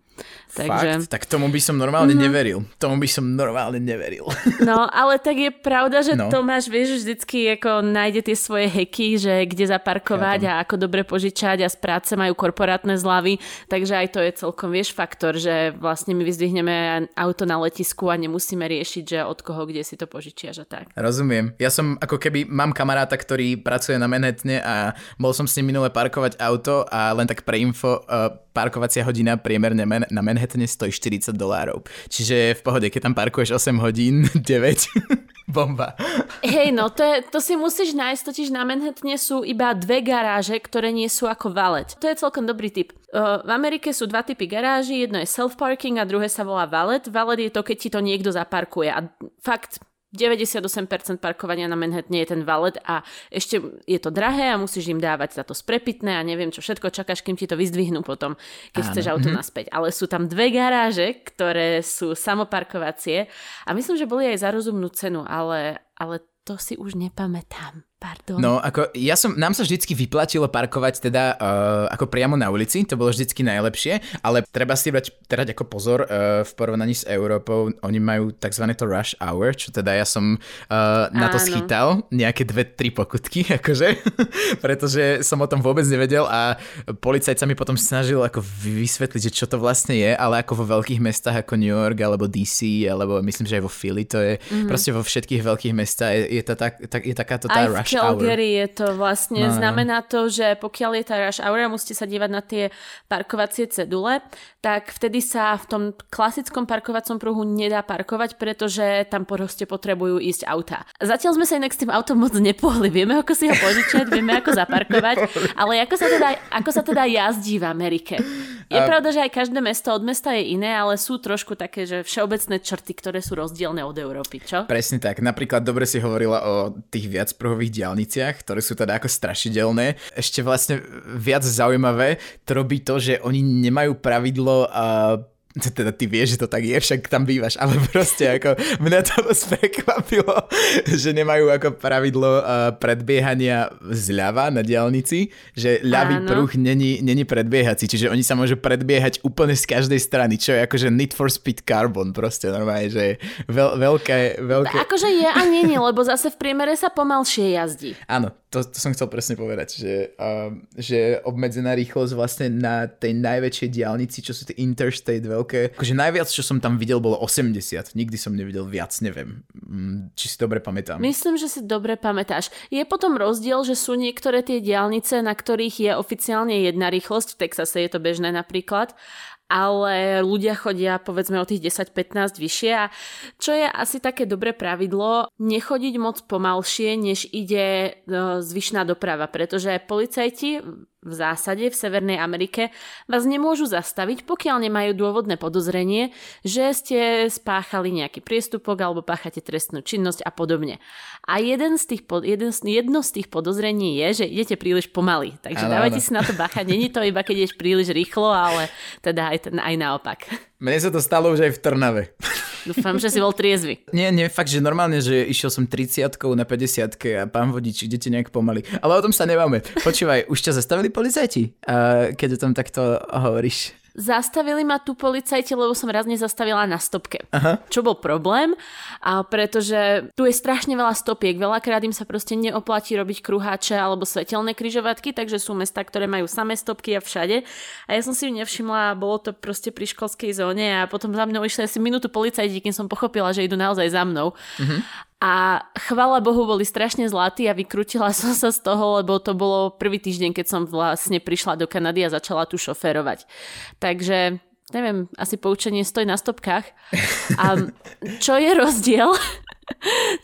Takže... Fakt? Tak tomu by som normálne mm-hmm. neveril. Tomu by som normálne neveril. No, ale tak je pravda, že no. Tomáš, vieš, vždycky ako nájde tie svoje heky, že kde zaparkovať ja a ako dobre požičať a z práce majú korporátne zľavy, takže aj to je celkom, vieš, faktor, že vlastne my vyzdvihneme auto na letisku a nemusíme riešiť, že od koho, kde si to požičiaš a tak. Rozumiem. Ja som ako keby, mám kamaráta, ktorý pracuje na Manhattane a bol som s ním minule parkovať auto a len tak pre info, uh, parkovacia hodina priemerne na Manhattane stojí 40 dolárov. Čiže v pohode, keď tam parkuješ 8 hodín, 9, bomba. Hej, no to, je, to si musíš nájsť, totiž na Manhattane sú iba dve garáže, ktoré nie sú ako valet. To je celkom dobrý tip. V Amerike sú dva typy garáží, jedno je self-parking a druhé sa volá valet. Valet je to, keď ti to niekto zaparkuje a fakt 98% parkovania na Manhattan je ten valet a ešte je to drahé a musíš im dávať za to sprepitné a neviem čo všetko, čakáš, kým ti to vyzdvihnú potom, keď Áno. chceš auto mm-hmm. naspäť. Ale sú tam dve garáže, ktoré sú samoparkovacie a myslím, že boli aj za rozumnú cenu, ale, ale to si už nepamätám. Pardon. No, ako ja som, nám sa vždycky vyplatilo parkovať teda uh, ako priamo na ulici, to bolo vždycky najlepšie, ale treba si brať teda ako pozor uh, v porovnaní s Európou, oni majú tzv. to rush hour, čo teda ja som uh, na to Áno. schytal, nejaké dve, tri pokutky, akože, pretože som o tom vôbec nevedel a policajt sa mi potom snažil ako vysvetliť, že čo to vlastne je, ale ako vo veľkých mestách ako New York alebo DC, alebo myslím, že aj vo Philly, to je mm-hmm. proste vo všetkých veľkých mestách je, je, to tak, tak, je takáto tá rush Calgary je to vlastne, no, znamená to, že pokiaľ je tá rush hour a musíte sa dívať na tie parkovacie cedule, tak vtedy sa v tom klasickom parkovacom pruhu nedá parkovať, pretože tam proste potrebujú ísť auta. Zatiaľ sme sa inak s tým autom moc nepohli. Vieme, ako si ho požičať, vieme, ako zaparkovať, ale ako sa teda, ako sa teda jazdí v Amerike. Je a... pravda, že aj každé mesto od mesta je iné, ale sú trošku také, že všeobecné črty, ktoré sú rozdielne od Európy, čo? Presne tak. Napríklad dobre si hovorila o tých viacpruhových diálniciach, ktoré sú teda ako strašidelné. Ešte vlastne viac zaujímavé to robí to, že oni nemajú pravidlo uh, teda ty vieš, že to tak je, však tam bývaš, ale proste ako mňa to dosť prekvapilo, že nemajú ako pravidlo uh, predbiehania zľava na diálnici, že ľavý Áno. pruh není, není predbiehací, čiže oni sa môžu predbiehať úplne z každej strany, čo je akože Need for Speed Carbon proste normálne, že je veľ, veľké, veľké... Akože je a nie, nie, lebo zase v priemere sa pomalšie jazdí. Áno, to, to som chcel presne povedať, že, uh, že obmedzená rýchlosť vlastne na tej najväčšej diálnici, čo sú tie interstate veľké, akože najviac, čo som tam videl, bolo 80, nikdy som nevidel viac, neviem, mm, či si dobre pamätám. Myslím, že si dobre pamätáš. Je potom rozdiel, že sú niektoré tie diálnice, na ktorých je oficiálne jedna rýchlosť, v Texase je to bežné napríklad, ale ľudia chodia povedzme o tých 10-15 vyššie. A čo je asi také dobré pravidlo, nechodiť moc pomalšie, než ide e, zvyšná doprava, pretože policajti v zásade v Severnej Amerike vás nemôžu zastaviť, pokiaľ nemajú dôvodné podozrenie, že ste spáchali nejaký priestupok alebo páchate trestnú činnosť a podobne. A jeden z tých, jeden, jedno z tých podozrení je, že idete príliš pomaly. Takže ano, dávajte ano. si na to bacha. Není to iba, keď ideš príliš rýchlo, ale teda aj, aj naopak. Mne sa to stalo už aj v Trnave. Dúfam, že si bol triezvy. Nie, nie, fakt, že normálne, že išiel som 30 na 50 a pán vodič, idete nejak pomaly. Ale o tom sa nemáme. Počúvaj, už ťa zastavili policajti, keď o tom takto hovoríš. Zastavili ma tu policajti, lebo som raz nezastavila na stopke. Aha. Čo bol problém, a pretože tu je strašne veľa stopiek. Veľakrát im sa proste neoplatí robiť kruháče alebo svetelné kryžovatky, takže sú mesta, ktoré majú samé stopky a všade. A ja som si ju nevšimla bolo to proste pri školskej zóne a potom za mnou išli asi minútu policajti, kým som pochopila, že idú naozaj za mnou. Mhm. A chvala Bohu boli strašne zlatí a vykrutila som sa z toho, lebo to bolo prvý týždeň, keď som vlastne prišla do Kanady a začala tu šoférovať. Takže neviem, asi poučenie stojí na stopkách. A čo je rozdiel?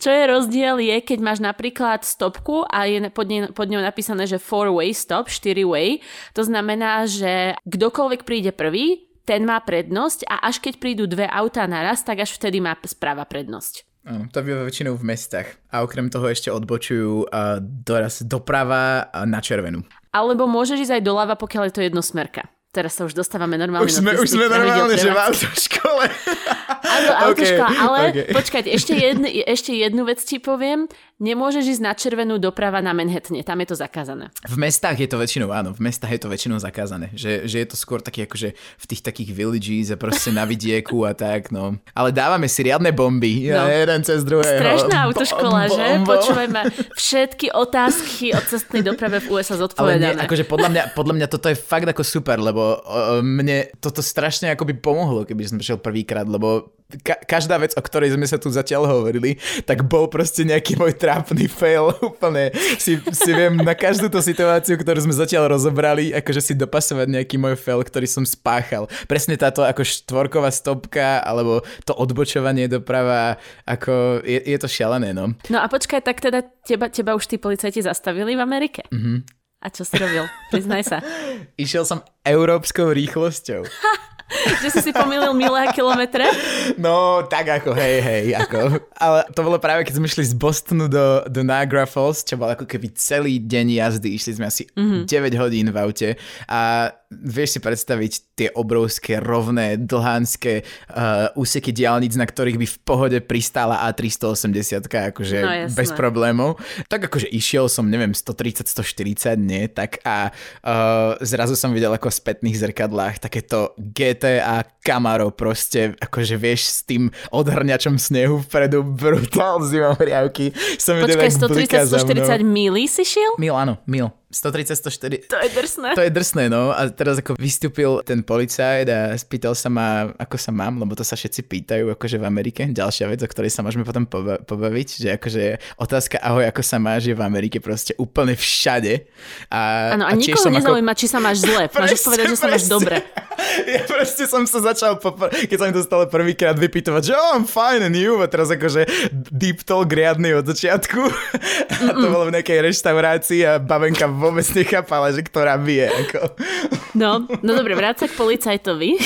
Čo je rozdiel je, keď máš napríklad stopku a je pod, nej, pod ňou napísané, že four-way stop, 4-way. To znamená, že kdokoľvek príde prvý, ten má prednosť a až keď prídu dve autá naraz, tak až vtedy má správa prednosť. To býva väčšinou v mestách. A okrem toho ešte odbočujú uh, doraz doprava na červenú. Alebo môžeš ísť aj doľava, pokiaľ je to jednosmerka. Teraz sa už dostávame normálne už sme, na Už sme normálne, že v autoškole. Áno, autoškola, ale okay. počkať, ešte, jedn, ešte jednu vec ti poviem. Nemôžeš ísť na červenú doprava na Manhattane, tam je to zakázané. V mestách je to väčšinou, áno, v mestách je to väčšinou zakázané. Že, že je to skôr taký akože v tých takých villages a proste na vidieku a tak, no. Ale dávame si riadne bomby, no. jeden cez druhého. Strašná autoškola, bom, že? Počúvajme, všetky otázky o cestnej doprave v USA zodpovedané. Ale nie, akože podľa mňa, podľa mňa toto je fakt ako super, lebo uh, mne toto strašne ako by pomohlo, keby som prišiel prvýkrát, lebo ka- každá vec, o ktorej sme sa tu zatiaľ hovorili, tak bol proste nejaký môj trápny fail. Úplne si, si viem na každú tú situáciu, ktorú sme zatiaľ rozobrali, akože si dopasovať nejaký môj fail, ktorý som spáchal. Presne táto ako štvorková stopka, alebo to odbočovanie doprava, ako je, je to šialené, no. No a počkaj, tak teda teba, teba už tí policajti zastavili v Amerike? Mhm. A čo si robil? Priznaj sa. Išiel som európskou rýchlosťou. že si si pomýlil milé kilometre? No, tak ako, hej, hej, ako. Ale to bolo práve, keď sme išli z Bostonu do, do Niagara Falls, čo bol ako keby celý deň jazdy. Išli sme asi mm-hmm. 9 hodín v aute a vieš si predstaviť tie obrovské, rovné, dlhánske uh, úseky diálnic, na ktorých by v pohode pristála A380, akože no, bez problémov. Tak akože išiel som, neviem, 130, 140, nie, tak a uh, zrazu som videl ako v spätných zrkadlách takéto GT a Camaro proste, akože vieš, s tým odhrňačom snehu vpredu, brutál zimom riavky. Som Počkaj, 130, 140 milí si šiel? Mil, áno, mil. 130, 104. To je drsné. To je drsné, no. A teraz ako vystúpil ten policajt a spýtal sa ma, ako sa mám, lebo to sa všetci pýtajú, akože v Amerike. Ďalšia vec, o ktorej sa môžeme potom pobaviť, že akože otázka ahoj, ako sa máš, je v Amerike proste úplne všade. A, Áno, a, a nikoho nezaujíma, ako... či sa máš zle. Môžeš povedať, že sa máš dobre. Ja proste som sa začal, popr- keď sa mi to stalo prvýkrát vypýtovať, že oh, I'm fine and you, a teraz akože deep talk riadny od začiatku. A to bolo v nejakej reštaurácii a babenka vôbec nechápala, že ktorá bije. Ako. No, no dobre, vráť k policajtovi.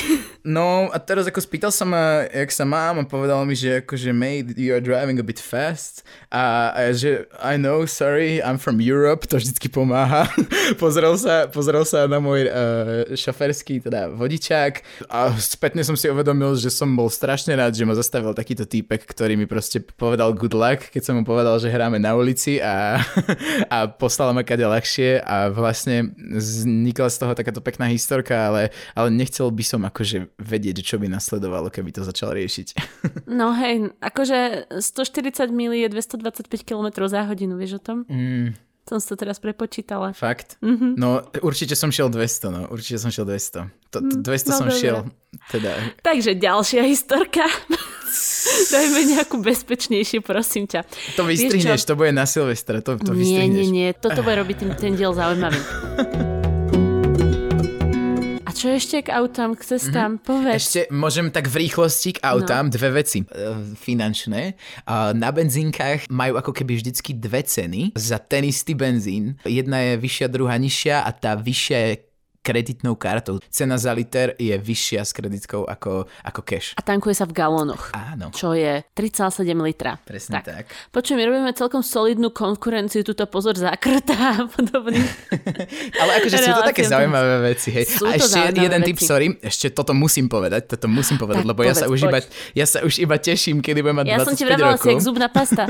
No a teraz ako spýtal sa ma, jak sa mám a povedal mi, že akože mate, you are driving a bit fast a, a že I know, sorry, I'm from Europe, to vždycky pomáha. pozrel, sa, pozrel sa na môj uh, šoferský teda vodičák a spätne som si uvedomil, že som bol strašne rád, že ma zastavil takýto týpek, ktorý mi proste povedal good luck, keď som mu povedal, že hráme na ulici a, a poslal ma kade ľahšie a vlastne vznikla z toho takáto pekná historka, ale, ale nechcel by som akože vedieť, čo by nasledovalo, keby to začal riešiť. No hej, akože 140 mil je 225 km za hodinu, vieš o tom? Mm. Som si to teraz prepočítala. Fakt? Mm-hmm. No určite som šiel 200, no. Určite som šiel 200. To, to 200 no, som dobre. šiel. Teda. Takže ďalšia historka. Dajme nejakú bezpečnejšiu, prosím ťa. To vystrihneš, to bude na Silvestra, to, to nie, vystrihneš. Nie, nie, nie, toto bude robiť ten, ten diel zaujímavý. čo ešte k autám, k cestám? Mm-hmm. Povedz. Ešte môžem tak v rýchlosti k autám no. dve veci. E, finančné. Na benzínkach majú ako keby vždycky dve ceny za ten istý benzín. Jedna je vyššia, druhá nižšia a tá vyššia je kreditnou kartou. Cena za liter je vyššia s kreditkou ako, ako cash. A tankuje sa v galónoch. Áno. Čo je 3,7 litra. Presne tak. tak. Počujem, my robíme celkom solidnú konkurenciu, túto pozor zakrtá a podobný. Ale akože sú to také zaujímavé veci. Hej. Sú a ešte jeden veci. tip, sorry, ešte toto musím povedať, toto musím povedať, tak, lebo povedz, ja, sa už iba, ja sa už iba teším, kedy budem mať ja 25 rokov. Ja som ti vravala si, jak zubná pasta.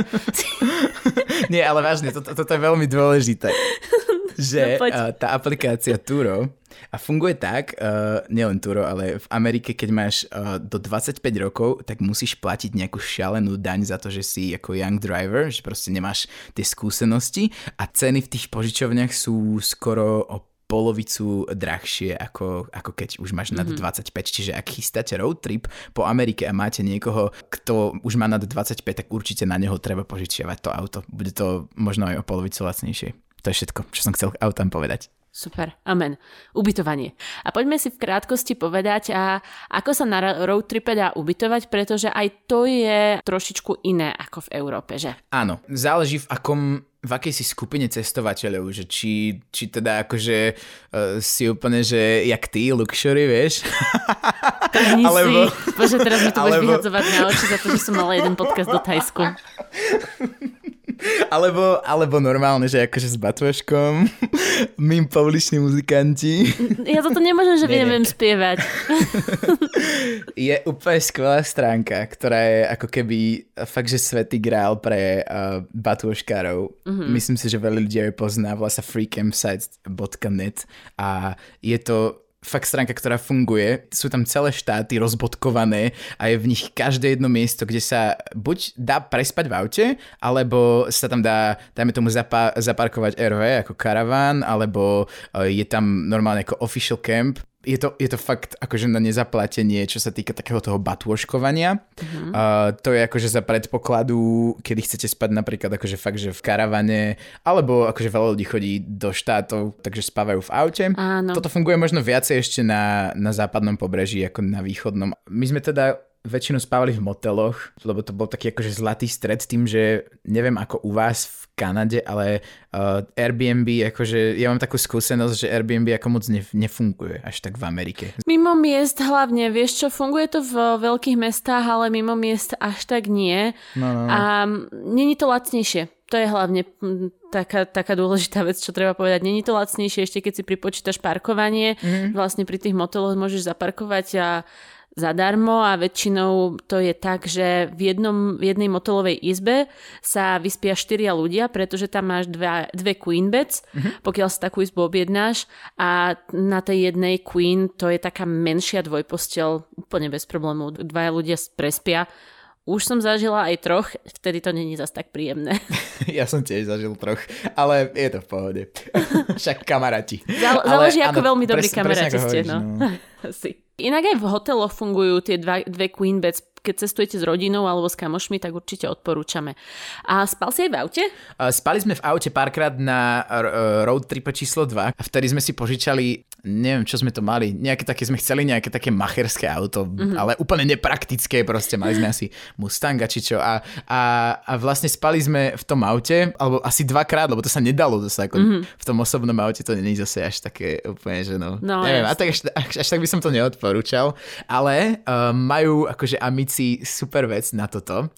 Nie, ale vážne, toto, toto je veľmi dôležité. že no, uh, tá aplikácia Turo a funguje tak, uh, nielen Turo, ale v Amerike, keď máš uh, do 25 rokov, tak musíš platiť nejakú šialenú daň za to, že si ako young driver, že proste nemáš tie skúsenosti a ceny v tých požičovniach sú skoro o polovicu drahšie, ako, ako keď už máš nad mm-hmm. 25. Čiže ak chystáte road trip po Amerike a máte niekoho, kto už má nad 25, tak určite na neho treba požičiavať to auto. Bude to možno aj o polovicu lacnejšie. To je všetko, čo som chcel autám povedať. Super, amen. Ubytovanie. A poďme si v krátkosti povedať, a ako sa na road tripe dá ubytovať, pretože aj to je trošičku iné ako v Európe, že? Áno, záleží v akom v akej si skupine cestovateľov, že či, či teda akože uh, si úplne, že jak ty, luxury, vieš? Tak alebo, si. Bože, teraz mi to alebo... budeš vyhadzovať na oči za to, že som mala jeden podcast do Tajsku. alebo, alebo normálne, že akože s batvoškom, mým pouliční muzikanti. Ja toto nemôžem, že Nie, neviem spievať. Je úplne skvelá stránka, ktorá je ako keby fakt, že svetý grál pre uh, batôžkárov. Mm-hmm. Myslím si, že veľa ľudí ju pozná, volá sa freecampsites.net a je to fakt stránka, ktorá funguje. Sú tam celé štáty rozbodkované a je v nich každé jedno miesto, kde sa buď dá prespať v aute, alebo sa tam dá, dajme tomu, zapa- zaparkovať RV ako karaván, alebo uh, je tam normálne ako official camp. Je to, je to fakt akože na nezaplatenie, čo sa týka takého toho batôžkovania. Mm-hmm. Uh, to je akože za predpokladu, kedy chcete spať napríklad akože fakt, že v karavane, alebo akože veľa ľudí chodí do štátov, takže spávajú v aute. Áno. Toto funguje možno viacej ešte na, na západnom pobreží ako na východnom. My sme teda väčšinu spávali v moteloch, lebo to bol taký akože zlatý stred tým, že neviem ako u vás v Kanade, ale uh, Airbnb, akože ja mám takú skúsenosť, že Airbnb ako moc ne, nefunguje až tak v Amerike. Mimo miest hlavne, vieš čo, funguje to v veľkých mestách, ale mimo miest až tak nie. No, no, no. A není to lacnejšie. To je hlavne mm, taká, taká dôležitá vec, čo treba povedať. Není to lacnejšie ešte, keď si pripočítaš parkovanie. Mm. Vlastne pri tých moteloch môžeš zaparkovať a zadarmo a väčšinou to je tak, že v, jednom, v jednej motelovej izbe sa vyspia štyria ľudia, pretože tam máš dve, dve queen beds, mm-hmm. pokiaľ si takú izbu objednáš a na tej jednej queen to je taká menšia dvojpostel úplne bez problémov. Dvaja ľudia prespia. Už som zažila aj troch, vtedy to není zas tak príjemné. Ja som tiež zažil troch, ale je to v pohode. Však kamaráti. Zá, Ale záleží, ako áno, veľmi dobrí presne- kamaráti ste. No. no. Inak aj v hoteloch fungujú tie dva, dve queen beds. Keď cestujete s rodinou alebo s kamošmi, tak určite odporúčame. A spal si aj v aute? Spali sme v aute párkrát na uh, road tripe číslo 2 a vtedy sme si požičali, neviem čo sme to mali, nejaké také, sme chceli nejaké také macherské auto, mm-hmm. ale úplne nepraktické proste, mali sme asi Mustanga či čo. A, a, a vlastne spali sme v tom aute, alebo asi dvakrát, lebo to sa nedalo zase ako mm-hmm. v tom osobnom aute, to není zase až také úplne, že no, No, neviem, a tak až, až, až tak by som to neodporúčal, ale uh, majú akože amici super vec na toto.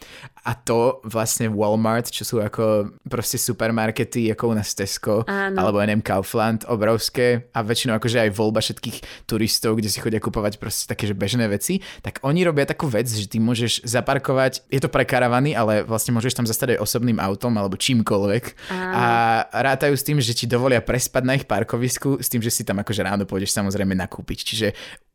A to vlastne Walmart, čo sú ako proste supermarkety, ako u nás Tesco, Áno. alebo neviem, Kaufland, obrovské. A väčšinou akože aj voľba všetkých turistov, kde si chodia kupovať proste také, že bežné veci, tak oni robia takú vec, že ty môžeš zaparkovať, je to pre karavany, ale vlastne môžeš tam zastať aj osobným autom alebo čímkoľvek Áno. a rátajú s tým, že ti dovolia prespať na ich parkovisku, s tým, že si tam akože ráno pôjdeš samozrejme nakúpiť. Čiže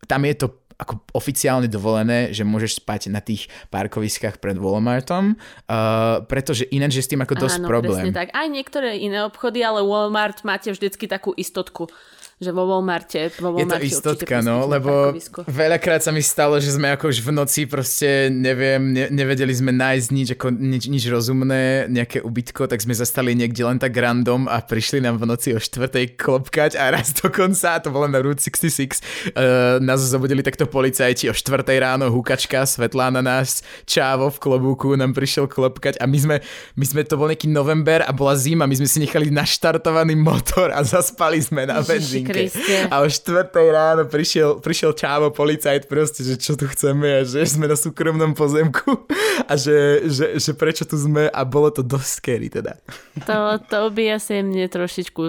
tam je to ako oficiálne dovolené, že môžeš spať na tých parkoviskách pred Walmartom, uh, pretože ináč je s tým ako dosť Áno, problém. presne tak. Aj niektoré iné obchody, ale Walmart máte vždycky takú istotku, že vo Walmarte, vo Je to Walmarte istotka, no, lebo veľakrát sa mi stalo, že sme ako už v noci proste, neviem, ne, nevedeli sme nájsť nič, ako nič, nič rozumné, nejaké ubytko, tak sme zastali niekde len tak random a prišli nám v noci o štvrtej klopkať a raz dokonca, to bolo na Route 66, uh, nás zobudili takto policajti o štvrtej ráno, hukačka, svetlá na nás, čávo v klobúku nám prišiel klopkať a my sme, my sme, to bol nejaký november a bola zima, my sme si nechali naštartovaný motor a zaspali sme na Ježiši Kriste. A o štvrtej ráno prišiel, prišiel čávo policajt proste, že čo tu chceme a že sme na súkromnom pozemku a že, že, že prečo tu sme a bolo to dosť scary teda. To, to by asi mne trošičku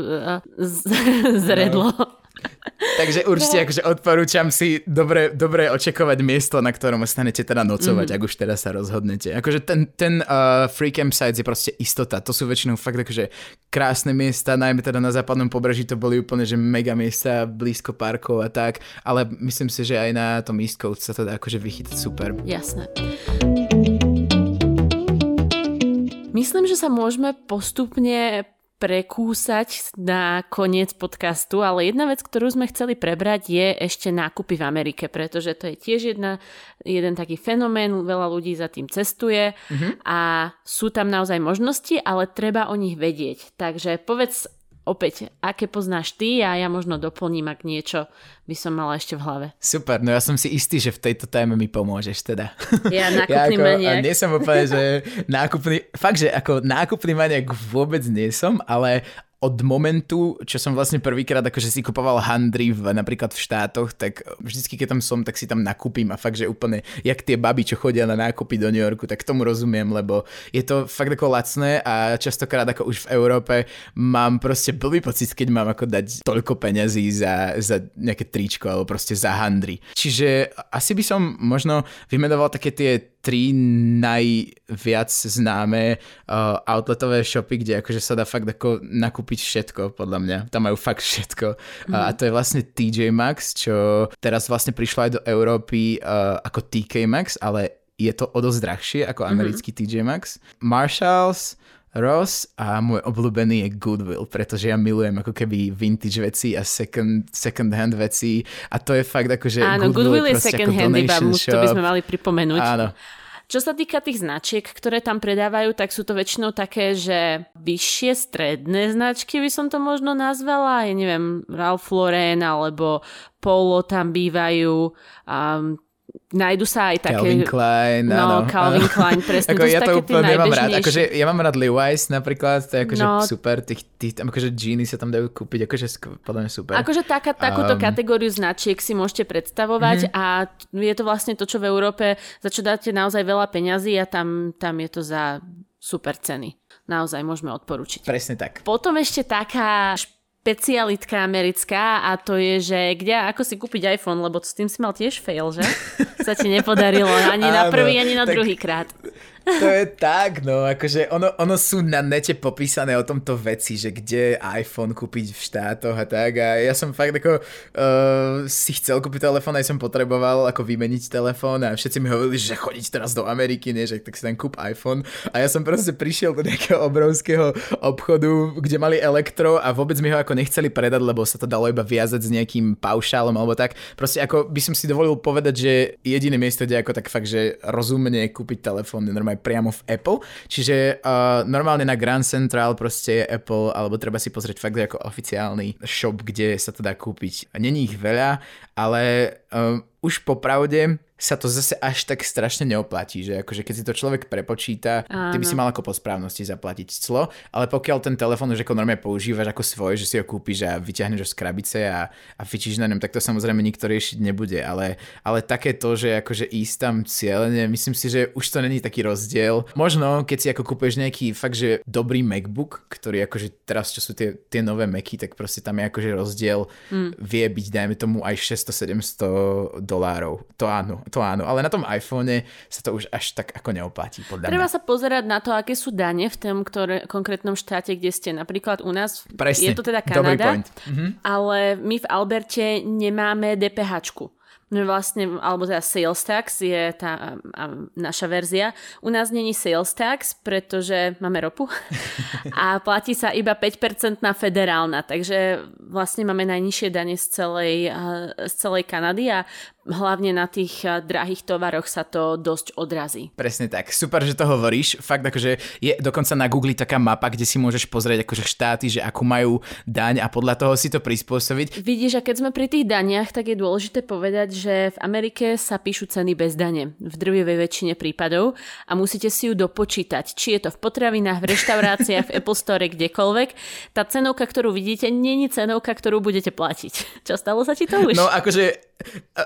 z- zredlo. Takže určite akože odporúčam si dobre, dobre očakovať miesto, na ktorom ostanete teda nocovať, mm. ak už teda sa rozhodnete. Akože ten, ten uh, free campsite je proste istota. To sú väčšinou fakt akože krásne miesta, najmä teda na západnom pobreží to boli úplne že mega miesta blízko parkov a tak, ale myslím si, že aj na tom East Coast sa to dá akože vychytiť super. Jasné. Myslím, že sa môžeme postupne prekúsať na koniec podcastu, ale jedna vec, ktorú sme chceli prebrať, je ešte nákupy v Amerike, pretože to je tiež jedna, jeden taký fenomén, veľa ľudí za tým cestuje mm-hmm. a sú tam naozaj možnosti, ale treba o nich vedieť. Takže povedz opäť, aké poznáš ty a ja možno doplním, ak niečo by som mala ešte v hlave. Super, no ja som si istý, že v tejto téme mi pomôžeš teda. Ja nákupný ako, maniak. Nie som úplne, že nákupný, fakt, že ako nákupný maniak vôbec nie som, ale od momentu, čo som vlastne prvýkrát akože si kupoval handry v, napríklad v štátoch, tak vždycky, keď tam som, tak si tam nakúpim a fakt, že úplne, jak tie baby, čo chodia na nákupy do New Yorku, tak tomu rozumiem, lebo je to fakt ako lacné a častokrát ako už v Európe mám proste blbý pocit, keď mám ako dať toľko peňazí za, za nejaké tričko alebo proste za handry. Čiže asi by som možno vymenoval také tie tri najviac známe uh, outletové shopy, kde akože sa dá fakt ako nakúpiť všetko, podľa mňa. Tam majú fakt všetko. Mm. Uh, a to je vlastne TJ Maxx, čo teraz vlastne prišlo aj do Európy uh, ako TK Maxx, ale je to o dosť drahšie ako mhm. americký mm-hmm. TJ Maxx. Marshalls, Ross a môj obľúbený je Goodwill, pretože ja milujem ako keby vintage veci a second, second hand veci a to je fakt ako, že Áno, Goodwill, Goodwill je second hand iba, to by sme mali pripomenúť. Áno. Čo sa týka tých značiek, ktoré tam predávajú, tak sú to väčšinou také, že vyššie stredné značky by som to možno nazvala. Ja neviem, Ralph Lauren alebo Polo tam bývajú. Um, Najdu sa aj také... Calvin Klein, no, áno. Calvin Klein, presne. ako ja to úplne nemám rád. Akože, ja mám rád Levi's napríklad, to je akože no, super. Tých, tých, tam akože džíny sa tam dajú kúpiť, akože podľa mňa super. Akože taká, takúto um, kategóriu značiek si môžete predstavovať mm-hmm. a je to vlastne to, čo v Európe, za čo dáte naozaj veľa peňazí a tam, tam je to za super ceny. Naozaj môžeme odporučiť. Presne tak. Potom ešte taká špecialitka americká a to je, že kde, ako si kúpiť iPhone, lebo s tým si mal tiež fail, že? Sa ti nepodarilo ani Áno, na prvý, ani na tak... druhý krát. To je tak, no, akože ono, ono sú na nete popísané o tomto veci, že kde iPhone kúpiť v štátoch a tak. A ja som fakt ako uh, si chcel kúpiť telefón, aj som potreboval ako vymeniť telefón. A všetci mi hovorili, že chodiť teraz do Ameriky, nie, že tak si tam kúp iPhone. A ja som proste prišiel do nejakého obrovského obchodu, kde mali elektro a vôbec mi ho ako nechceli predať, lebo sa to dalo iba viazať s nejakým paušálom alebo tak. Proste ako by som si dovolil povedať, že jediné miesto, kde ako tak fakt, že rozumne kúpiť telefón je normálne priamo v Apple. Čiže uh, normálne na Grand Central proste je Apple, alebo treba si pozrieť fakt ako oficiálny shop, kde sa to dá kúpiť. Není ich veľa, ale uh, už popravde sa to zase až tak strašne neoplatí, že akože keď si to človek prepočíta, Áno. ty by si mal ako po správnosti zaplatiť clo, ale pokiaľ ten telefón už ako normálne používaš ako svoj, že si ho kúpiš a vyťahneš ho z krabice a, a fičíš na ňom, tak to samozrejme nikto riešiť nebude, ale, ale také to, že akože ísť tam cieľene, myslím si, že už to není taký rozdiel. Možno, keď si ako kúpeš nejaký fakt, že dobrý MacBook, ktorý akože teraz, čo sú tie, tie nové Macy, tak proste tam je akože rozdiel, mm. vie byť, dajme tomu aj 600-700 dolárov. To áno, to áno, ale na tom iPhone sa to už až tak ako neoplatí, podľa Treba mňa. sa pozerať na to, aké sú dane v tom ktoré, konkrétnom štáte, kde ste. Napríklad u nás Presne, je to teda Kanada, mhm. ale my v Alberte nemáme DPH. No vlastne, alebo teda sales tax je tá a, naša verzia. U nás není sales tax, pretože máme ropu a platí sa iba 5% na federálna, takže vlastne máme najnižšie dane z celej, z celej Kanady a hlavne na tých eh, drahých tovaroch sa to dosť odrazí. Presne tak. Super, že to hovoríš. Fakt akože je dokonca na Google taká mapa, kde si môžeš pozrieť akože štáty, že akú majú daň a podľa toho si to prispôsobiť. Vidíš, a keď sme pri tých daniach, tak je dôležité povedať, že v Amerike sa píšu ceny bez dane v drvivej väčšine prípadov a musíte si ju dopočítať. Či je to v potravinách, v reštauráciách, v Apple Store, kdekoľvek. Tá cenovka, ktorú vidíte, není cenovka, ktorú budete platiť. Čo stalo sa ti to už? No akože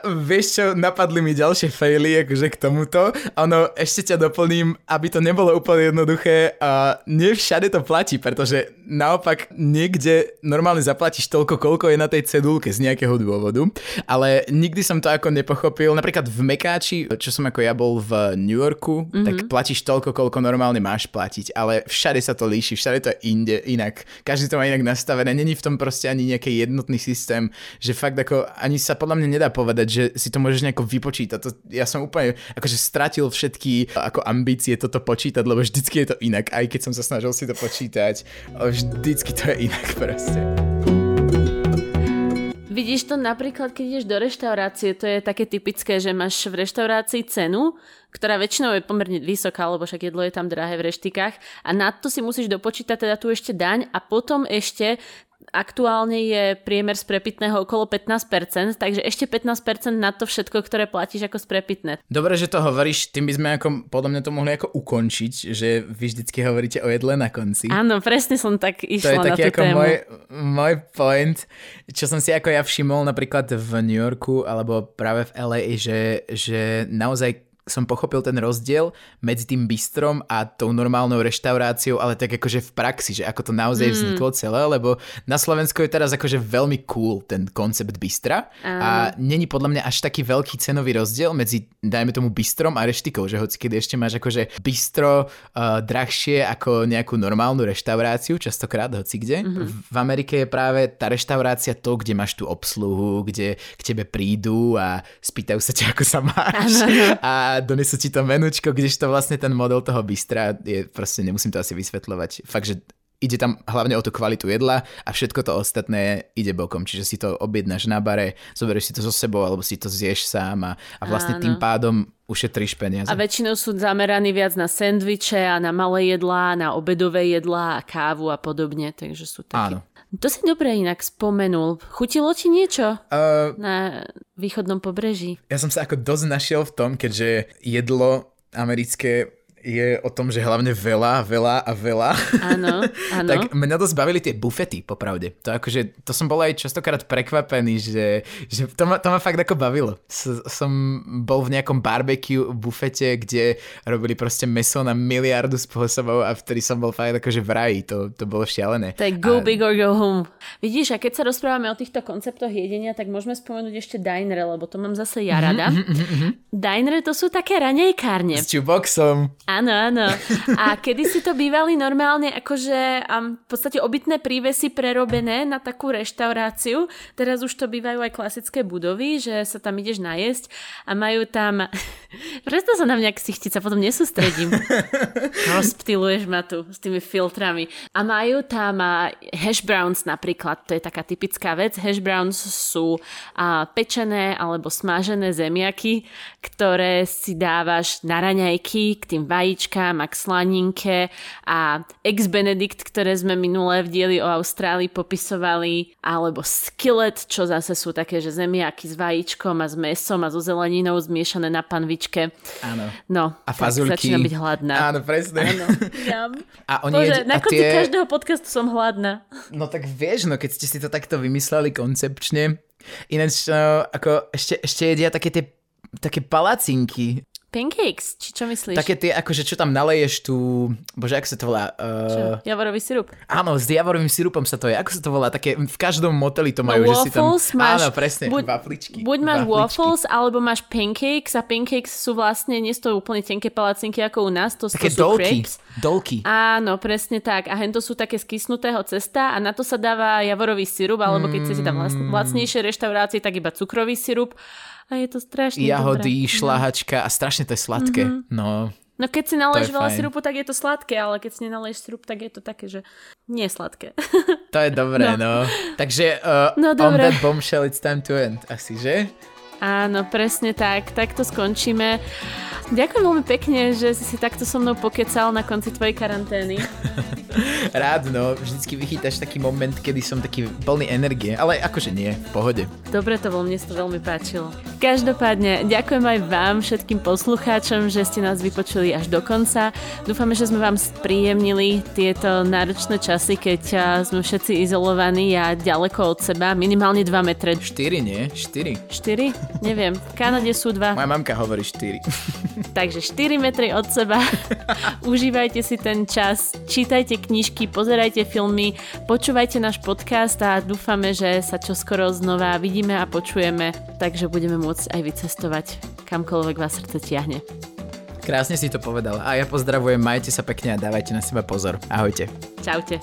Vieš čo, napadli mi ďalšie faily akože k tomuto. Ono, ešte ťa doplním, aby to nebolo úplne jednoduché. A nie všade to platí, pretože naopak niekde normálne zaplatíš toľko, koľko je na tej cedulke z nejakého dôvodu. Ale nikdy som to ako nepochopil. Napríklad v Mekáči, čo som ako ja bol v New Yorku, mm-hmm. tak platíš toľko, koľko normálne máš platiť. Ale všade sa to líši, všade to je inde, inak. Každý to má inak nastavené. Není v tom proste ani nejaký jednotný systém, že fakt ako ani sa podľa mňa nedá nedá povedať, že si to môžeš nejako vypočítať. To, ja som úplne akože stratil všetky ako ambície toto počítať, lebo vždycky je to inak, aj keď som sa snažil si to počítať. Vždycky to je inak proste. Vidíš to napríklad, keď ideš do reštaurácie, to je také typické, že máš v reštaurácii cenu, ktorá väčšinou je pomerne vysoká, lebo však jedlo je tam drahé v reštikách a na to si musíš dopočítať teda tu ešte daň a potom ešte aktuálne je priemer z prepitného okolo 15%, takže ešte 15% na to všetko, ktoré platíš ako sprepitné. Dobre, že to hovoríš, tým by sme ako, podľa mňa to mohli ako ukončiť, že vy vždycky hovoríte o jedle na konci. Áno, presne som tak išla to je na taký ako tému. môj, môj point, čo som si ako ja všimol napríklad v New Yorku alebo práve v LA, že, že naozaj som pochopil ten rozdiel medzi tým bistrom a tou normálnou reštauráciou, ale tak akože v praxi, že ako to naozaj mm. vzniklo celé, lebo na Slovensku je teraz akože veľmi cool ten koncept bistra a není podľa mňa až taký veľký cenový rozdiel medzi, dajme tomu, bistrom a reštikou, že hoci keď ešte máš akože bistro uh, drahšie ako nejakú normálnu reštauráciu, častokrát hoci kde. Mm-hmm. V Amerike je práve tá reštaurácia to, kde máš tú obsluhu, kde k tebe prídu a spýtajú sa ťa, ako sa máš. A a donesú ti to menučko, kdežto vlastne ten model toho bystra je proste, nemusím to asi vysvetľovať. Fakt, že ide tam hlavne o tú kvalitu jedla a všetko to ostatné ide bokom. Čiže si to objednáš na bare, zoberieš si to so sebou alebo si to zješ sám a, a vlastne Áno. tým pádom ušetríš peniaze. A väčšinou sú zameraní viac na sendviče a na malé jedlá, na obedové jedlá a kávu a podobne, takže sú takí. Áno. To si dobre inak spomenul. Chutilo ti niečo Uh, na východnom pobreží? ja som sa ako dosť našiel v tom, keďže jedlo americké je o tom, že hlavne veľa, veľa a veľa. Áno, áno. tak mňa to zbavili tie bufety, popravde. To akože, to som bol aj častokrát prekvapený, že, že to, ma, to ma fakt ako bavilo. S, som bol v nejakom barbecue bufete, kde robili proste meso na miliardu spôsobov a vtedy som bol fakt akože v raji. To, to bolo šialené. To je go a, big or go home. Vidíš, a keď sa rozprávame o týchto konceptoch jedenia, tak môžeme spomenúť ešte dinere, lebo to mám zase ja rada. Mhm, Dinere to sú také ranejkárne. S čuboxom. Áno, áno. A kedy si to bývali normálne akože um, v podstate obytné prívesy prerobené na takú reštauráciu. Teraz už to bývajú aj klasické budovy, že sa tam ideš najesť a majú tam... Presto sa na mňa ksichtiť, sa potom nesústredím. Rozptiluješ ma tu s tými filtrami. A majú tam uh, hash browns napríklad, to je taká typická vec. Hash browns sú uh, pečené alebo smažené zemiaky, ktoré si dávaš na raňajky k tým vajíčkám a k slaninke a ex Benedict, ktoré sme minulé v dieli o Austrálii popisovali, alebo skillet, čo zase sú také, že zemiaky s vajíčkom a s mesom a so zeleninou zmiešané na panvičke. Áno. No, A fazulky. začínam byť hladná. Áno, presne. Áno. Jam. A oni Bože, jed- na konci tie... každého podcastu som hladná. No tak vieš, no keď ste si to takto vymysleli koncepčne. Ináč, no, ako ešte, ešte jedia také tie také palacinky. Pancakes, či čo myslíš? Také tie, akože čo tam naleješ tú... Bože, ako sa to volá? Uh, Javorový sirup. áno, s diavorovým sirupom sa to je. Ako sa to volá? Také, v každom moteli to majú, No, že si tam... máš- áno, presne, buď- wafličky. Buď máš Wafličky. waffles, alebo máš pancakes a pancakes sú vlastne, nie sú to úplne tenké palacinky ako u nás, to, Také to sú dolky. crepes. Dolky. Áno, presne tak. A hento sú také z kysnutého cesta a na to sa dáva javorový sirup, alebo keď chcete tam lac- Mm. lacnejšie reštaurácie, tak iba cukrový sirup. A je to strašne Jahody, dobré. šlahačka a strašne to je sladké. Mhm. No, No keď si naleješ veľa fajn. sirupu, tak je to sladké, ale keď si nenaleješ sirup, tak je to také, že nie sladké. to je dobré, no. Takže uh, No, on that bombshell it's time to end. Asi, že? Áno, presne tak. Takto skončíme. Ďakujem veľmi pekne, že si si takto so mnou pokecal na konci tvojej karantény. Rád, no. Vždycky vychytáš taký moment, kedy som taký plný energie. Ale akože nie, v pohode. Dobre to bolo, mne sa to veľmi páčilo. Každopádne, ďakujem aj vám, všetkým poslucháčom, že ste nás vypočuli až do konca. Dúfame, že sme vám spríjemnili tieto náročné časy, keď sme všetci izolovaní a ďaleko od seba, minimálne 2 metre. 4, nie? 4. 4? Neviem, v Kanade sú 2. Moja mamka hovorí 4. Takže 4 metry od seba. Užívajte si ten čas, čítajte knižky, pozerajte filmy, počúvajte náš podcast a dúfame, že sa čoskoro znova vidíme a počujeme, takže budeme môcť aj vycestovať kamkoľvek vás srdce tiahne. Krásne si to povedal. A ja pozdravujem, majte sa pekne a dávajte na seba pozor. Ahojte. Čaute.